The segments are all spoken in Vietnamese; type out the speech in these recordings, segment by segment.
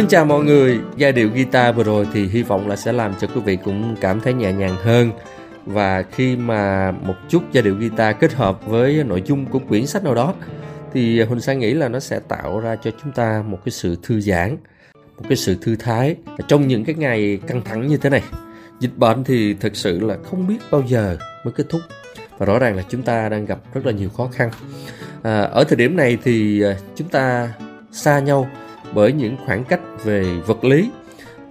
Xin chào mọi người, giai điệu guitar vừa rồi thì hy vọng là sẽ làm cho quý vị cũng cảm thấy nhẹ nhàng hơn và khi mà một chút giai điệu guitar kết hợp với nội dung của quyển sách nào đó thì Huỳnh Sang nghĩ là nó sẽ tạo ra cho chúng ta một cái sự thư giãn, một cái sự thư thái trong những cái ngày căng thẳng như thế này. Dịch bệnh thì thực sự là không biết bao giờ mới kết thúc và rõ ràng là chúng ta đang gặp rất là nhiều khó khăn. À, ở thời điểm này thì à, chúng ta xa nhau bởi những khoảng cách về vật lý,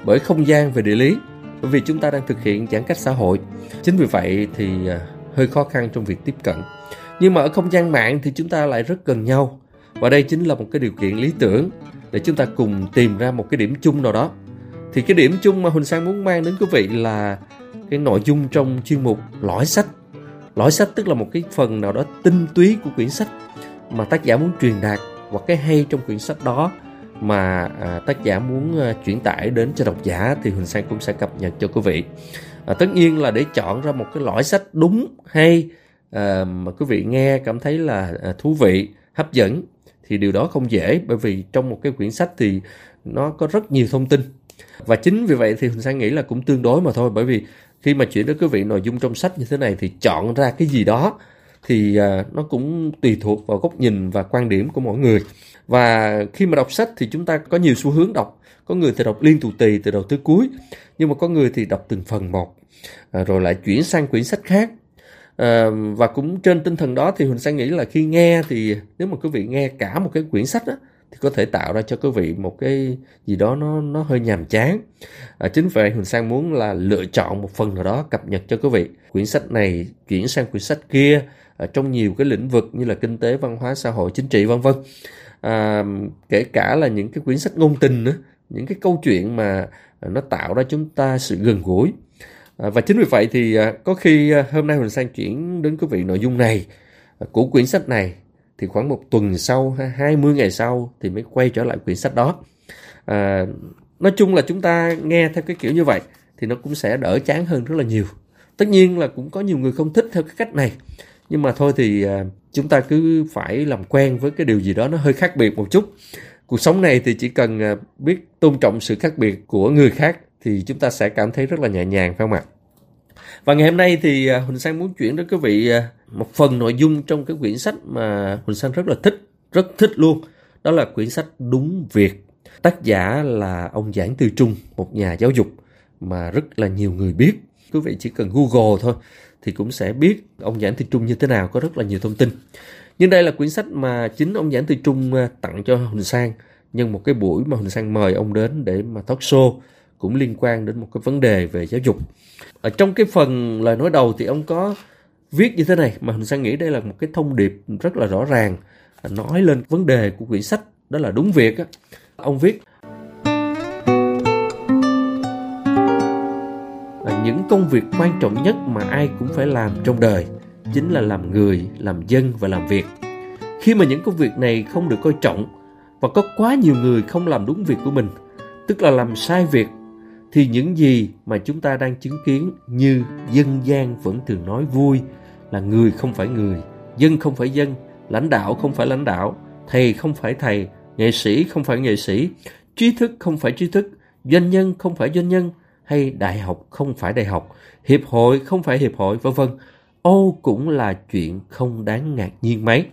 bởi không gian về địa lý, bởi vì chúng ta đang thực hiện giãn cách xã hội. Chính vì vậy thì à, hơi khó khăn trong việc tiếp cận. Nhưng mà ở không gian mạng thì chúng ta lại rất gần nhau. Và đây chính là một cái điều kiện lý tưởng để chúng ta cùng tìm ra một cái điểm chung nào đó. Thì cái điểm chung mà Huỳnh Sang muốn mang đến quý vị là cái nội dung trong chuyên mục lõi sách. Lõi sách tức là một cái phần nào đó tinh túy của quyển sách mà tác giả muốn truyền đạt hoặc cái hay trong quyển sách đó mà à, tác giả muốn à, chuyển tải đến cho độc giả thì Huỳnh Sang cũng sẽ cập nhật cho quý vị. À, tất nhiên là để chọn ra một cái lõi sách đúng hay à, mà quý vị nghe cảm thấy là à, thú vị, hấp dẫn thì điều đó không dễ bởi vì trong một cái quyển sách thì nó có rất nhiều thông tin và chính vì vậy thì Huỳnh Sang nghĩ là cũng tương đối mà thôi bởi vì khi mà chuyển đến quý vị nội dung trong sách như thế này thì chọn ra cái gì đó thì à, nó cũng tùy thuộc vào góc nhìn và quan điểm của mỗi người và khi mà đọc sách thì chúng ta có nhiều xu hướng đọc. Có người thì đọc liên tù tì từ đầu tới cuối nhưng mà có người thì đọc từng phần một à, rồi lại chuyển sang quyển sách khác. À, và cũng trên tinh thần đó thì huỳnh sang nghĩ là khi nghe thì nếu mà quý vị nghe cả một cái quyển sách đó, thì có thể tạo ra cho quý vị một cái gì đó nó nó hơi nhàm chán. À, chính vì vậy huỳnh sang muốn là lựa chọn một phần nào đó cập nhật cho quý vị. Quyển sách này chuyển sang quyển sách kia ở trong nhiều cái lĩnh vực như là kinh tế văn hóa xã hội chính trị vân vân à, kể cả là những cái quyển sách ngôn tình nữa những cái câu chuyện mà nó tạo ra chúng ta sự gần gũi. À, và chính vì vậy thì à, có khi à, hôm nay mình sang chuyển đến quý vị nội dung này à, của quyển sách này thì khoảng một tuần sau 20 ngày sau thì mới quay trở lại quyển sách đó. À, nói chung là chúng ta nghe theo cái kiểu như vậy thì nó cũng sẽ đỡ chán hơn rất là nhiều. Tất nhiên là cũng có nhiều người không thích theo cái cách này nhưng mà thôi thì à, chúng ta cứ phải làm quen với cái điều gì đó nó hơi khác biệt một chút cuộc sống này thì chỉ cần à, biết tôn trọng sự khác biệt của người khác thì chúng ta sẽ cảm thấy rất là nhẹ nhàng phải không ạ và ngày hôm nay thì à, Huỳnh Sang muốn chuyển đến quý vị một phần nội dung trong cái quyển sách mà Huỳnh Sang rất là thích, rất thích luôn. Đó là quyển sách Đúng Việc. Tác giả là ông Giảng Tư Trung, một nhà giáo dục mà rất là nhiều người biết. Quý vị chỉ cần Google thôi thì cũng sẽ biết ông Giảng Thị Trung như thế nào, có rất là nhiều thông tin. Nhưng đây là quyển sách mà chính ông Giảng Thị Trung à, tặng cho Huỳnh Sang nhân một cái buổi mà Huỳnh Sang mời ông đến để mà talk show cũng liên quan đến một cái vấn đề về giáo dục. Ở trong cái phần lời nói đầu thì ông có viết như thế này mà Huỳnh Sang nghĩ đây là một cái thông điệp rất là rõ ràng nói lên vấn đề của quyển sách đó là đúng việc á. Ông viết những công việc quan trọng nhất mà ai cũng phải làm trong đời chính là làm người, làm dân và làm việc. Khi mà những công việc này không được coi trọng và có quá nhiều người không làm đúng việc của mình, tức là làm sai việc, thì những gì mà chúng ta đang chứng kiến như dân gian vẫn thường nói vui là người không phải người, dân không phải dân, lãnh đạo không phải lãnh đạo, thầy không phải thầy, nghệ sĩ không phải nghệ sĩ, trí thức không phải trí thức, doanh nhân không phải doanh nhân, hay đại học không phải đại học, hiệp hội không phải hiệp hội, vân vân. Ô cũng là chuyện không đáng ngạc nhiên mấy.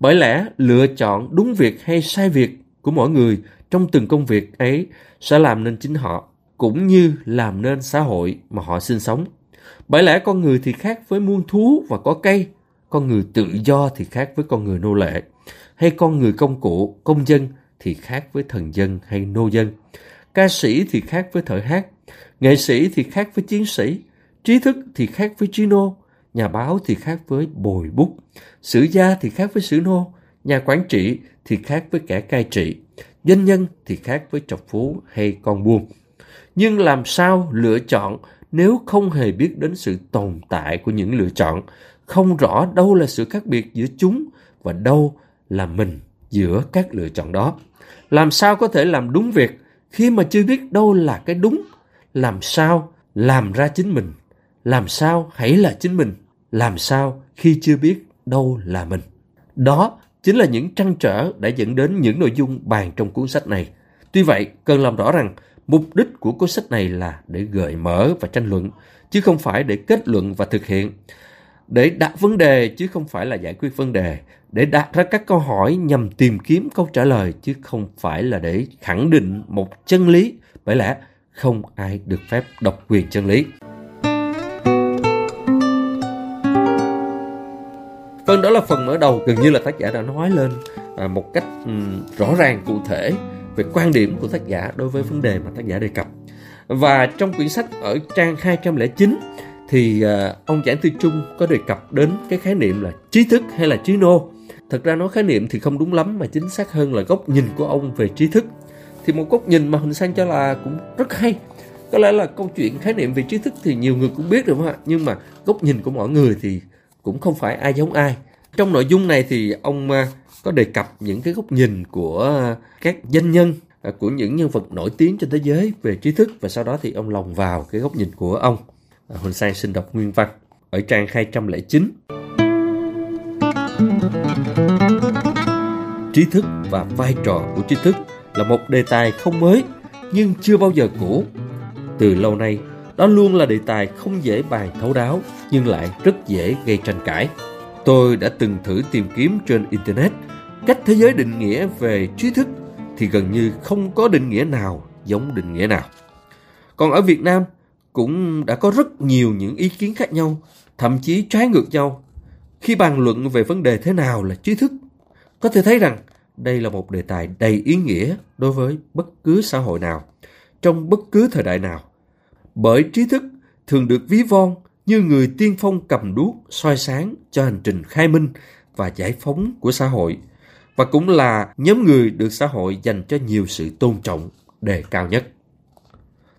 Bởi lẽ lựa chọn đúng việc hay sai việc của mỗi người trong từng công việc ấy sẽ làm nên chính họ, cũng như làm nên xã hội mà họ sinh sống. Bởi lẽ con người thì khác với muôn thú và có cây, con người tự do thì khác với con người nô lệ, hay con người công cụ, công dân thì khác với thần dân hay nô dân. Ca sĩ thì khác với thợ hát, Nghệ sĩ thì khác với chiến sĩ, trí thức thì khác với trí nô, nhà báo thì khác với bồi bút, sử gia thì khác với sử nô, nhà quản trị thì khác với kẻ cai trị, doanh nhân thì khác với trọc phú hay con buôn. Nhưng làm sao lựa chọn nếu không hề biết đến sự tồn tại của những lựa chọn, không rõ đâu là sự khác biệt giữa chúng và đâu là mình giữa các lựa chọn đó. Làm sao có thể làm đúng việc khi mà chưa biết đâu là cái đúng làm sao làm ra chính mình, làm sao hãy là chính mình, làm sao khi chưa biết đâu là mình. Đó chính là những trăn trở đã dẫn đến những nội dung bàn trong cuốn sách này. Tuy vậy, cần làm rõ rằng mục đích của cuốn sách này là để gợi mở và tranh luận, chứ không phải để kết luận và thực hiện. Để đặt vấn đề chứ không phải là giải quyết vấn đề, để đặt ra các câu hỏi nhằm tìm kiếm câu trả lời chứ không phải là để khẳng định một chân lý, bởi lẽ không ai được phép độc quyền chân lý. Vâng, đó là phần mở đầu gần như là tác giả đã nói lên à, một cách um, rõ ràng cụ thể về quan điểm của tác giả đối với vấn đề mà tác giả đề cập. Và trong quyển sách ở trang 209 thì à, ông Giảng Tư Trung có đề cập đến cái khái niệm là trí thức hay là trí nô. Thật ra nói khái niệm thì không đúng lắm, mà chính xác hơn là góc nhìn của ông về trí thức. Thì một góc nhìn mà Huỳnh Sang cho là cũng rất hay. Có lẽ là câu chuyện khái niệm về trí thức thì nhiều người cũng biết rồi không ạ? Nhưng mà góc nhìn của mọi người thì cũng không phải ai giống ai. Trong nội dung này thì ông à, có đề cập những cái góc nhìn của các doanh nhân à, của những nhân vật nổi tiếng trên thế giới về trí thức và sau đó thì ông lồng vào cái góc nhìn của ông. À, Huỳnh Sang xin đọc nguyên văn ở trang 209. Trí thức và vai trò của trí thức là một đề tài không mới nhưng chưa bao giờ cũ. Từ lâu nay, đó luôn là đề tài không dễ bàn thấu đáo nhưng lại rất dễ gây tranh cãi. Tôi đã từng thử tìm kiếm trên Internet cách thế giới định nghĩa về trí thức thì gần như không có định nghĩa nào giống định nghĩa nào. Còn ở Việt Nam cũng đã có rất nhiều những ý kiến khác nhau, thậm chí trái ngược nhau. Khi bàn luận về vấn đề thế nào là trí thức, có thể thấy rằng đây là một đề tài đầy ý nghĩa đối với bất cứ xã hội nào, trong bất cứ thời đại nào. Bởi trí thức thường được ví von như người tiên phong cầm đuốc soi sáng cho hành trình khai minh và giải phóng của xã hội – và cũng là nhóm người được xã hội dành cho nhiều sự tôn trọng đề cao nhất.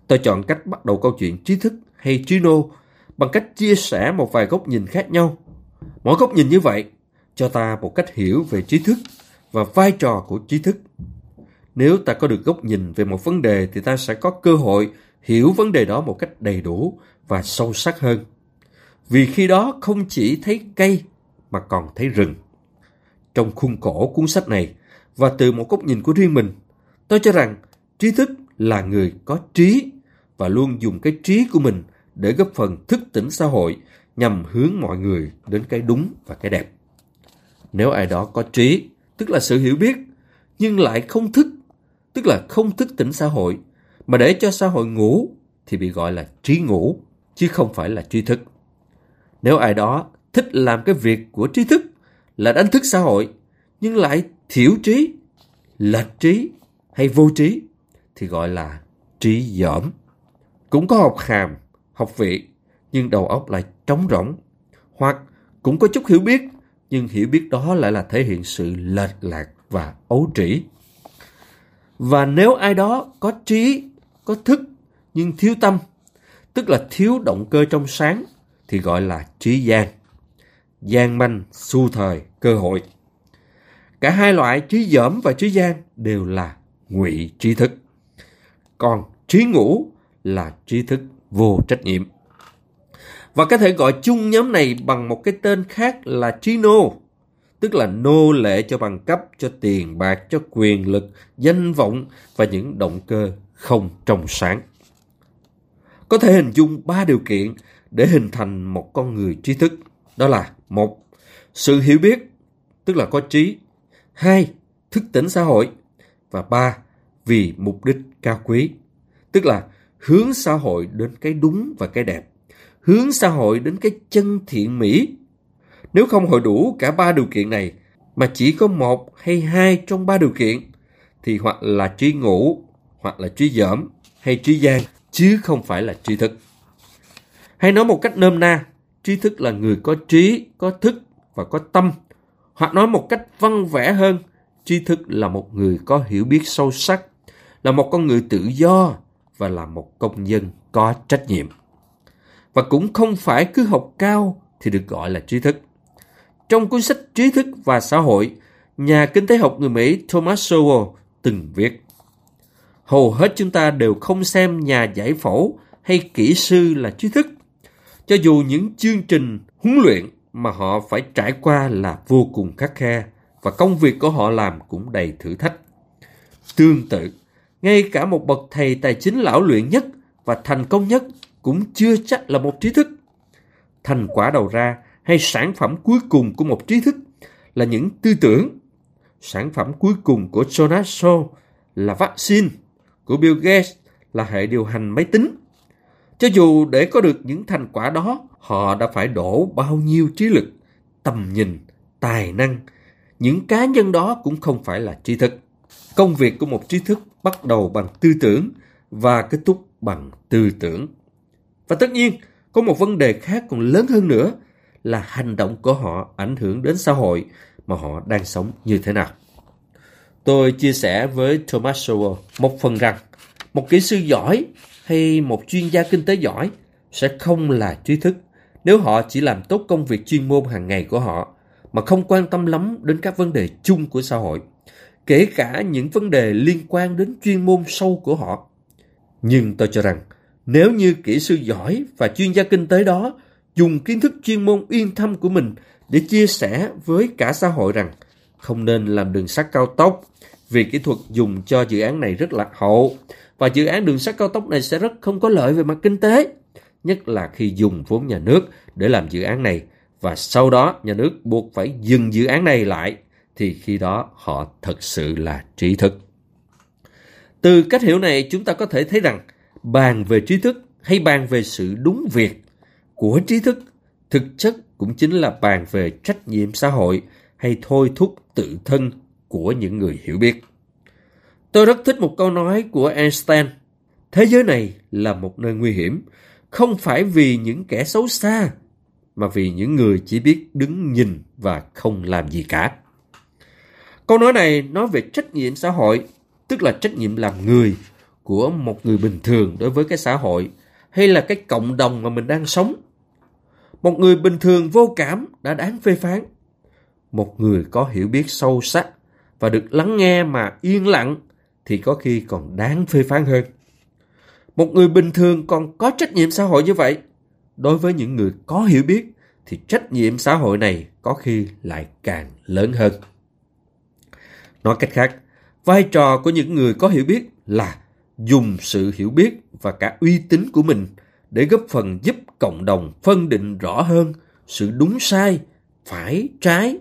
Tôi chọn cách bắt đầu câu chuyện trí thức hay trí nô bằng cách chia sẻ một vài góc nhìn khác nhau. Mỗi góc nhìn như vậy cho ta một cách hiểu về trí thức và vai trò của trí thức. Nếu ta có được góc nhìn về một vấn đề thì ta sẽ có cơ hội hiểu vấn đề đó một cách đầy đủ và sâu sắc hơn. Vì khi đó không chỉ thấy cây mà còn thấy rừng trong khuôn khổ cuốn sách này và từ một góc nhìn của riêng mình. Tôi cho rằng trí thức là người có trí và luôn dùng cái trí của mình để góp phần thức tỉnh xã hội nhằm hướng mọi người đến cái đúng và cái đẹp. Nếu ai đó có trí, tức là sự hiểu biết, nhưng lại không thức, tức là không thức tỉnh xã hội, mà để cho xã hội ngủ thì bị gọi là trí ngủ, chứ không phải là trí thức. Nếu ai đó thích làm cái việc của trí thức là đánh thức xã hội, nhưng lại thiểu trí, lệch trí hay vô trí thì gọi là trí dởm. Cũng có học hàm, học vị, nhưng đầu óc lại trống rỗng. Hoặc cũng có chút hiểu biết, nhưng hiểu biết đó lại là thể hiện sự lệch lạc và ấu trĩ. Và nếu ai đó có trí, có thức, nhưng thiếu tâm, tức là thiếu động cơ trong sáng, thì gọi là trí gian gian manh, su thời, cơ hội. Cả hai loại trí dởm và trí gian đều là ngụy trí thức. Còn trí ngủ là trí thức vô trách nhiệm. Và có thể gọi chung nhóm này bằng một cái tên khác là trí nô, tức là nô lệ cho bằng cấp, cho tiền bạc, cho quyền lực, danh vọng và những động cơ không trong sáng. Có thể hình dung ba điều kiện để hình thành một con người trí thức, đó là một, sự hiểu biết, tức là có trí. Hai, thức tỉnh xã hội. Và ba, vì mục đích cao quý, tức là hướng xã hội đến cái đúng và cái đẹp, hướng xã hội đến cái chân thiện mỹ. Nếu không hội đủ cả ba điều kiện này, mà chỉ có một hay hai trong ba điều kiện, thì hoặc là trí ngủ, hoặc là trí dởm, hay trí gian, chứ không phải là trí thức. Hay nói một cách nôm na, trí thức là người có trí, có thức và có tâm. Hoặc nói một cách văn vẽ hơn, trí thức là một người có hiểu biết sâu sắc, là một con người tự do và là một công dân có trách nhiệm. Và cũng không phải cứ học cao thì được gọi là trí thức. Trong cuốn sách Trí thức và xã hội, nhà kinh tế học người Mỹ Thomas Sowell từng viết Hầu hết chúng ta đều không xem nhà giải phẫu hay kỹ sư là trí thức cho dù những chương trình huấn luyện mà họ phải trải qua là vô cùng khắc khe và công việc của họ làm cũng đầy thử thách. Tương tự, ngay cả một bậc thầy tài chính lão luyện nhất và thành công nhất cũng chưa chắc là một trí thức. Thành quả đầu ra hay sản phẩm cuối cùng của một trí thức là những tư tưởng. Sản phẩm cuối cùng của Jonas Shaw là vaccine, của Bill Gates là hệ điều hành máy tính. Cho dù để có được những thành quả đó, họ đã phải đổ bao nhiêu trí lực, tầm nhìn, tài năng. Những cá nhân đó cũng không phải là trí thức. Công việc của một trí thức bắt đầu bằng tư tưởng và kết thúc bằng tư tưởng. Và tất nhiên, có một vấn đề khác còn lớn hơn nữa là hành động của họ ảnh hưởng đến xã hội mà họ đang sống như thế nào. Tôi chia sẻ với Thomas Sowell một phần rằng một kỹ sư giỏi hay một chuyên gia kinh tế giỏi sẽ không là trí thức nếu họ chỉ làm tốt công việc chuyên môn hàng ngày của họ mà không quan tâm lắm đến các vấn đề chung của xã hội, kể cả những vấn đề liên quan đến chuyên môn sâu của họ. Nhưng tôi cho rằng, nếu như kỹ sư giỏi và chuyên gia kinh tế đó dùng kiến thức chuyên môn uyên thâm của mình để chia sẻ với cả xã hội rằng không nên làm đường sắt cao tốc vì kỹ thuật dùng cho dự án này rất lạc hậu và dự án đường sắt cao tốc này sẽ rất không có lợi về mặt kinh tế, nhất là khi dùng vốn nhà nước để làm dự án này và sau đó nhà nước buộc phải dừng dự án này lại thì khi đó họ thật sự là trí thức. Từ cách hiểu này chúng ta có thể thấy rằng bàn về trí thức hay bàn về sự đúng việc của trí thức thực chất cũng chính là bàn về trách nhiệm xã hội hay thôi thúc tự thân của những người hiểu biết. Tôi rất thích một câu nói của Einstein. Thế giới này là một nơi nguy hiểm, không phải vì những kẻ xấu xa, mà vì những người chỉ biết đứng nhìn và không làm gì cả. Câu nói này nói về trách nhiệm xã hội, tức là trách nhiệm làm người của một người bình thường đối với cái xã hội hay là cái cộng đồng mà mình đang sống. Một người bình thường vô cảm đã đáng phê phán. Một người có hiểu biết sâu sắc và được lắng nghe mà yên lặng thì có khi còn đáng phê phán hơn. Một người bình thường còn có trách nhiệm xã hội như vậy. Đối với những người có hiểu biết thì trách nhiệm xã hội này có khi lại càng lớn hơn. Nói cách khác, vai trò của những người có hiểu biết là dùng sự hiểu biết và cả uy tín của mình để góp phần giúp cộng đồng phân định rõ hơn sự đúng sai, phải, trái,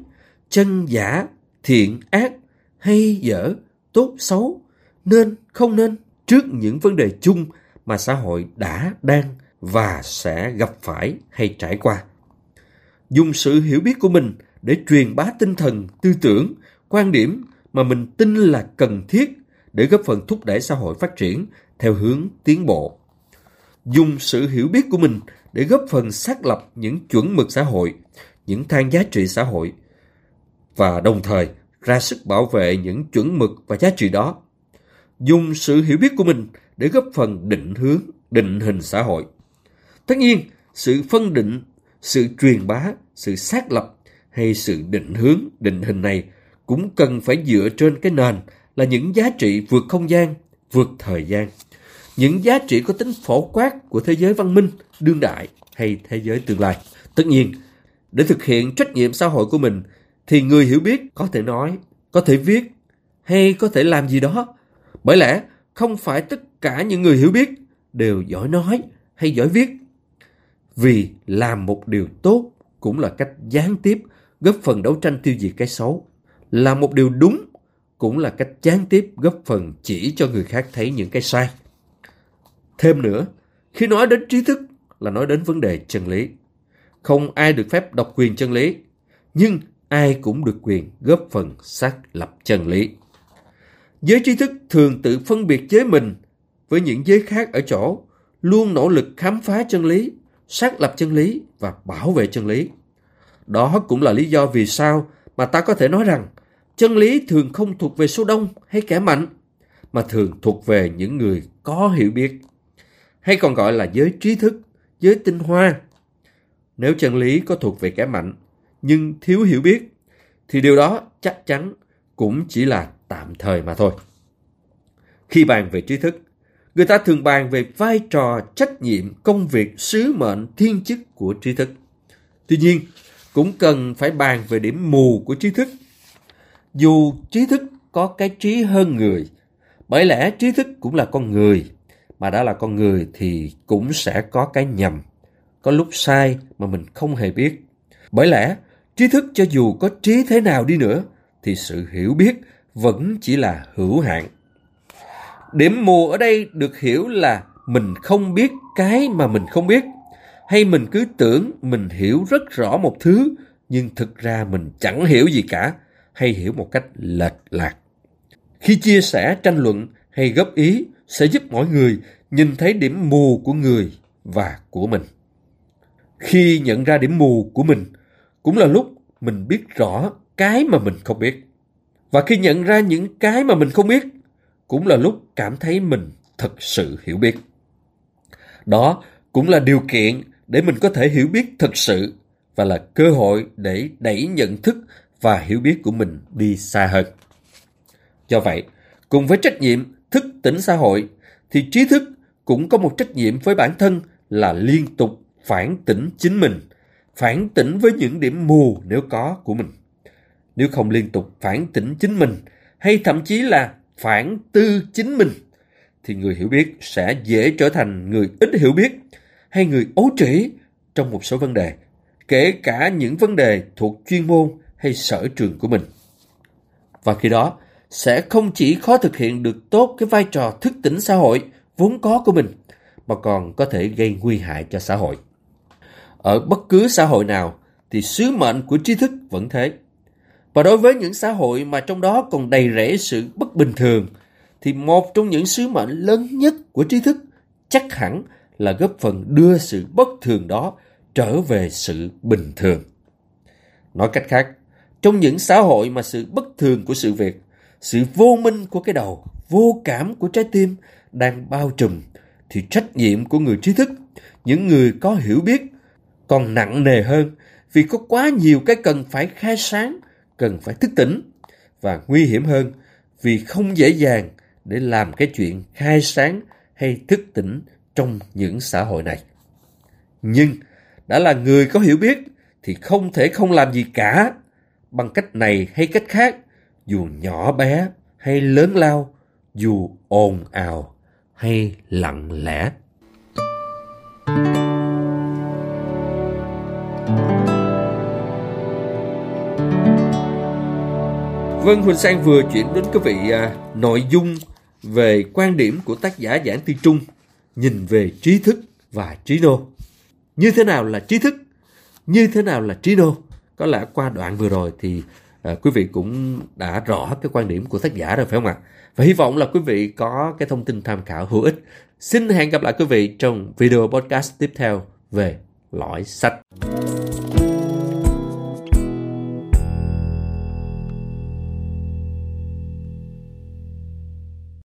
chân giả, thiện, ác, hay, dở, tốt, xấu, nên, không nên trước những vấn đề chung mà xã hội đã, đang và sẽ gặp phải hay trải qua. Dùng sự hiểu biết của mình để truyền bá tinh thần, tư tưởng, quan điểm mà mình tin là cần thiết để góp phần thúc đẩy xã hội phát triển theo hướng tiến bộ. Dùng sự hiểu biết của mình để góp phần xác lập những chuẩn mực xã hội, những thang giá trị xã hội và đồng thời ra sức bảo vệ những chuẩn mực và giá trị đó. Dùng sự hiểu biết của mình để góp phần định hướng, định hình xã hội. Tất nhiên, sự phân định, sự truyền bá, sự xác lập hay sự định hướng, định hình này cũng cần phải dựa trên cái nền là những giá trị vượt không gian, vượt thời gian. Những giá trị có tính phổ quát của thế giới văn minh, đương đại hay thế giới tương lai. Tất nhiên, để thực hiện trách nhiệm xã hội của mình thì người hiểu biết có thể nói, có thể viết hay có thể làm gì đó. Bởi lẽ không phải tất cả những người hiểu biết đều giỏi nói hay giỏi viết. Vì làm một điều tốt cũng là cách gián tiếp góp phần đấu tranh tiêu diệt cái xấu là một điều đúng cũng là cách gián tiếp góp phần chỉ cho người khác thấy những cái sai. Thêm nữa, khi nói đến trí thức là nói đến vấn đề chân lý. Không ai được phép độc quyền chân lý, nhưng ai cũng được quyền góp phần xác lập chân lý. Giới trí thức thường tự phân biệt giới mình với những giới khác ở chỗ luôn nỗ lực khám phá chân lý, xác lập chân lý và bảo vệ chân lý. Đó cũng là lý do vì sao mà ta có thể nói rằng chân lý thường không thuộc về số đông hay kẻ mạnh, mà thường thuộc về những người có hiểu biết, hay còn gọi là giới trí thức, giới tinh hoa. Nếu chân lý có thuộc về kẻ mạnh, nhưng thiếu hiểu biết, thì điều đó chắc chắn cũng chỉ là tạm thời mà thôi. Khi bàn về trí thức, người ta thường bàn về vai trò, trách nhiệm, công việc, sứ mệnh, thiên chức của trí thức. Tuy nhiên, cũng cần phải bàn về điểm mù của trí thức. Dù trí thức có cái trí hơn người, Bởi lẽ trí thức cũng là con người, mà đã là con người thì cũng sẽ có cái nhầm, có lúc sai mà mình không hề biết. Bởi lẽ, trí thức cho dù có trí thế nào đi nữa, thì sự hiểu biết vẫn chỉ là hữu hạn. Điểm mù ở đây được hiểu là mình không biết cái mà mình không biết, hay mình cứ tưởng mình hiểu rất rõ một thứ, nhưng thực ra mình chẳng hiểu gì cả, hay hiểu một cách lệch lạc. Khi chia sẻ, tranh luận hay góp ý sẽ giúp mọi người nhìn thấy điểm mù của người và của mình. Khi nhận ra điểm mù của mình, cũng là lúc mình biết rõ cái mà mình không biết. Và khi nhận ra những cái mà mình không biết, cũng là lúc cảm thấy mình thật sự hiểu biết. Đó cũng là điều kiện để mình có thể hiểu biết thật sự và là cơ hội để đẩy nhận thức và hiểu biết của mình đi xa hơn. Do vậy, cùng với trách nhiệm thức tỉnh xã hội, thì trí thức cũng có một trách nhiệm với bản thân là liên tục phản tỉnh chính mình, phản tỉnh với những điểm mù nếu có của mình. Nếu không liên tục phản tỉnh chính mình, hay thậm chí là phản tư chính mình, thì người hiểu biết sẽ dễ trở thành người ít hiểu biết hay người ấu trĩ trong một số vấn đề, kể cả những vấn đề thuộc chuyên môn hay sở trường của mình. Và khi đó, sẽ không chỉ khó thực hiện được tốt cái vai trò thức tỉnh xã hội vốn có của mình, mà còn có thể gây nguy hại cho xã hội. Ở bất cứ xã hội nào thì sứ mệnh của trí thức vẫn thế. Và đối với những xã hội mà trong đó còn đầy rẫy sự bất bình thường, thì một trong những sứ mệnh lớn nhất của trí thức chắc hẳn là góp phần đưa sự bất thường đó trở về sự bình thường. Nói cách khác, trong những xã hội mà sự bất thường của sự việc, sự vô minh của cái đầu, vô cảm của trái tim đang bao trùm, thì trách nhiệm của người trí thức, những người có hiểu biết, còn nặng nề hơn vì có quá nhiều cái cần phải khai sáng, cần phải thức tỉnh, và nguy hiểm hơn vì không dễ dàng để làm cái chuyện khai sáng hay thức tỉnh trong những xã hội này. Nhưng đã là người có hiểu biết thì không thể không làm gì cả bằng cách này hay cách khác, dù nhỏ bé hay lớn lao, dù ồn ào hay lặng lẽ. Vâng, Huỳnh Sang vừa chuyển đến quý vị à, nội dung về quan điểm của tác giả Giảng Tư Trung nhìn về trí thức và trí nô. Như thế nào là trí thức? Như thế nào là trí nô? Có lẽ qua đoạn vừa rồi thì à, quý vị cũng đã rõ cái quan điểm của tác giả rồi phải không ạ? Và hy vọng là quý vị có cái thông tin tham khảo hữu ích. Xin hẹn gặp lại quý vị trong video podcast tiếp theo về lõi sách.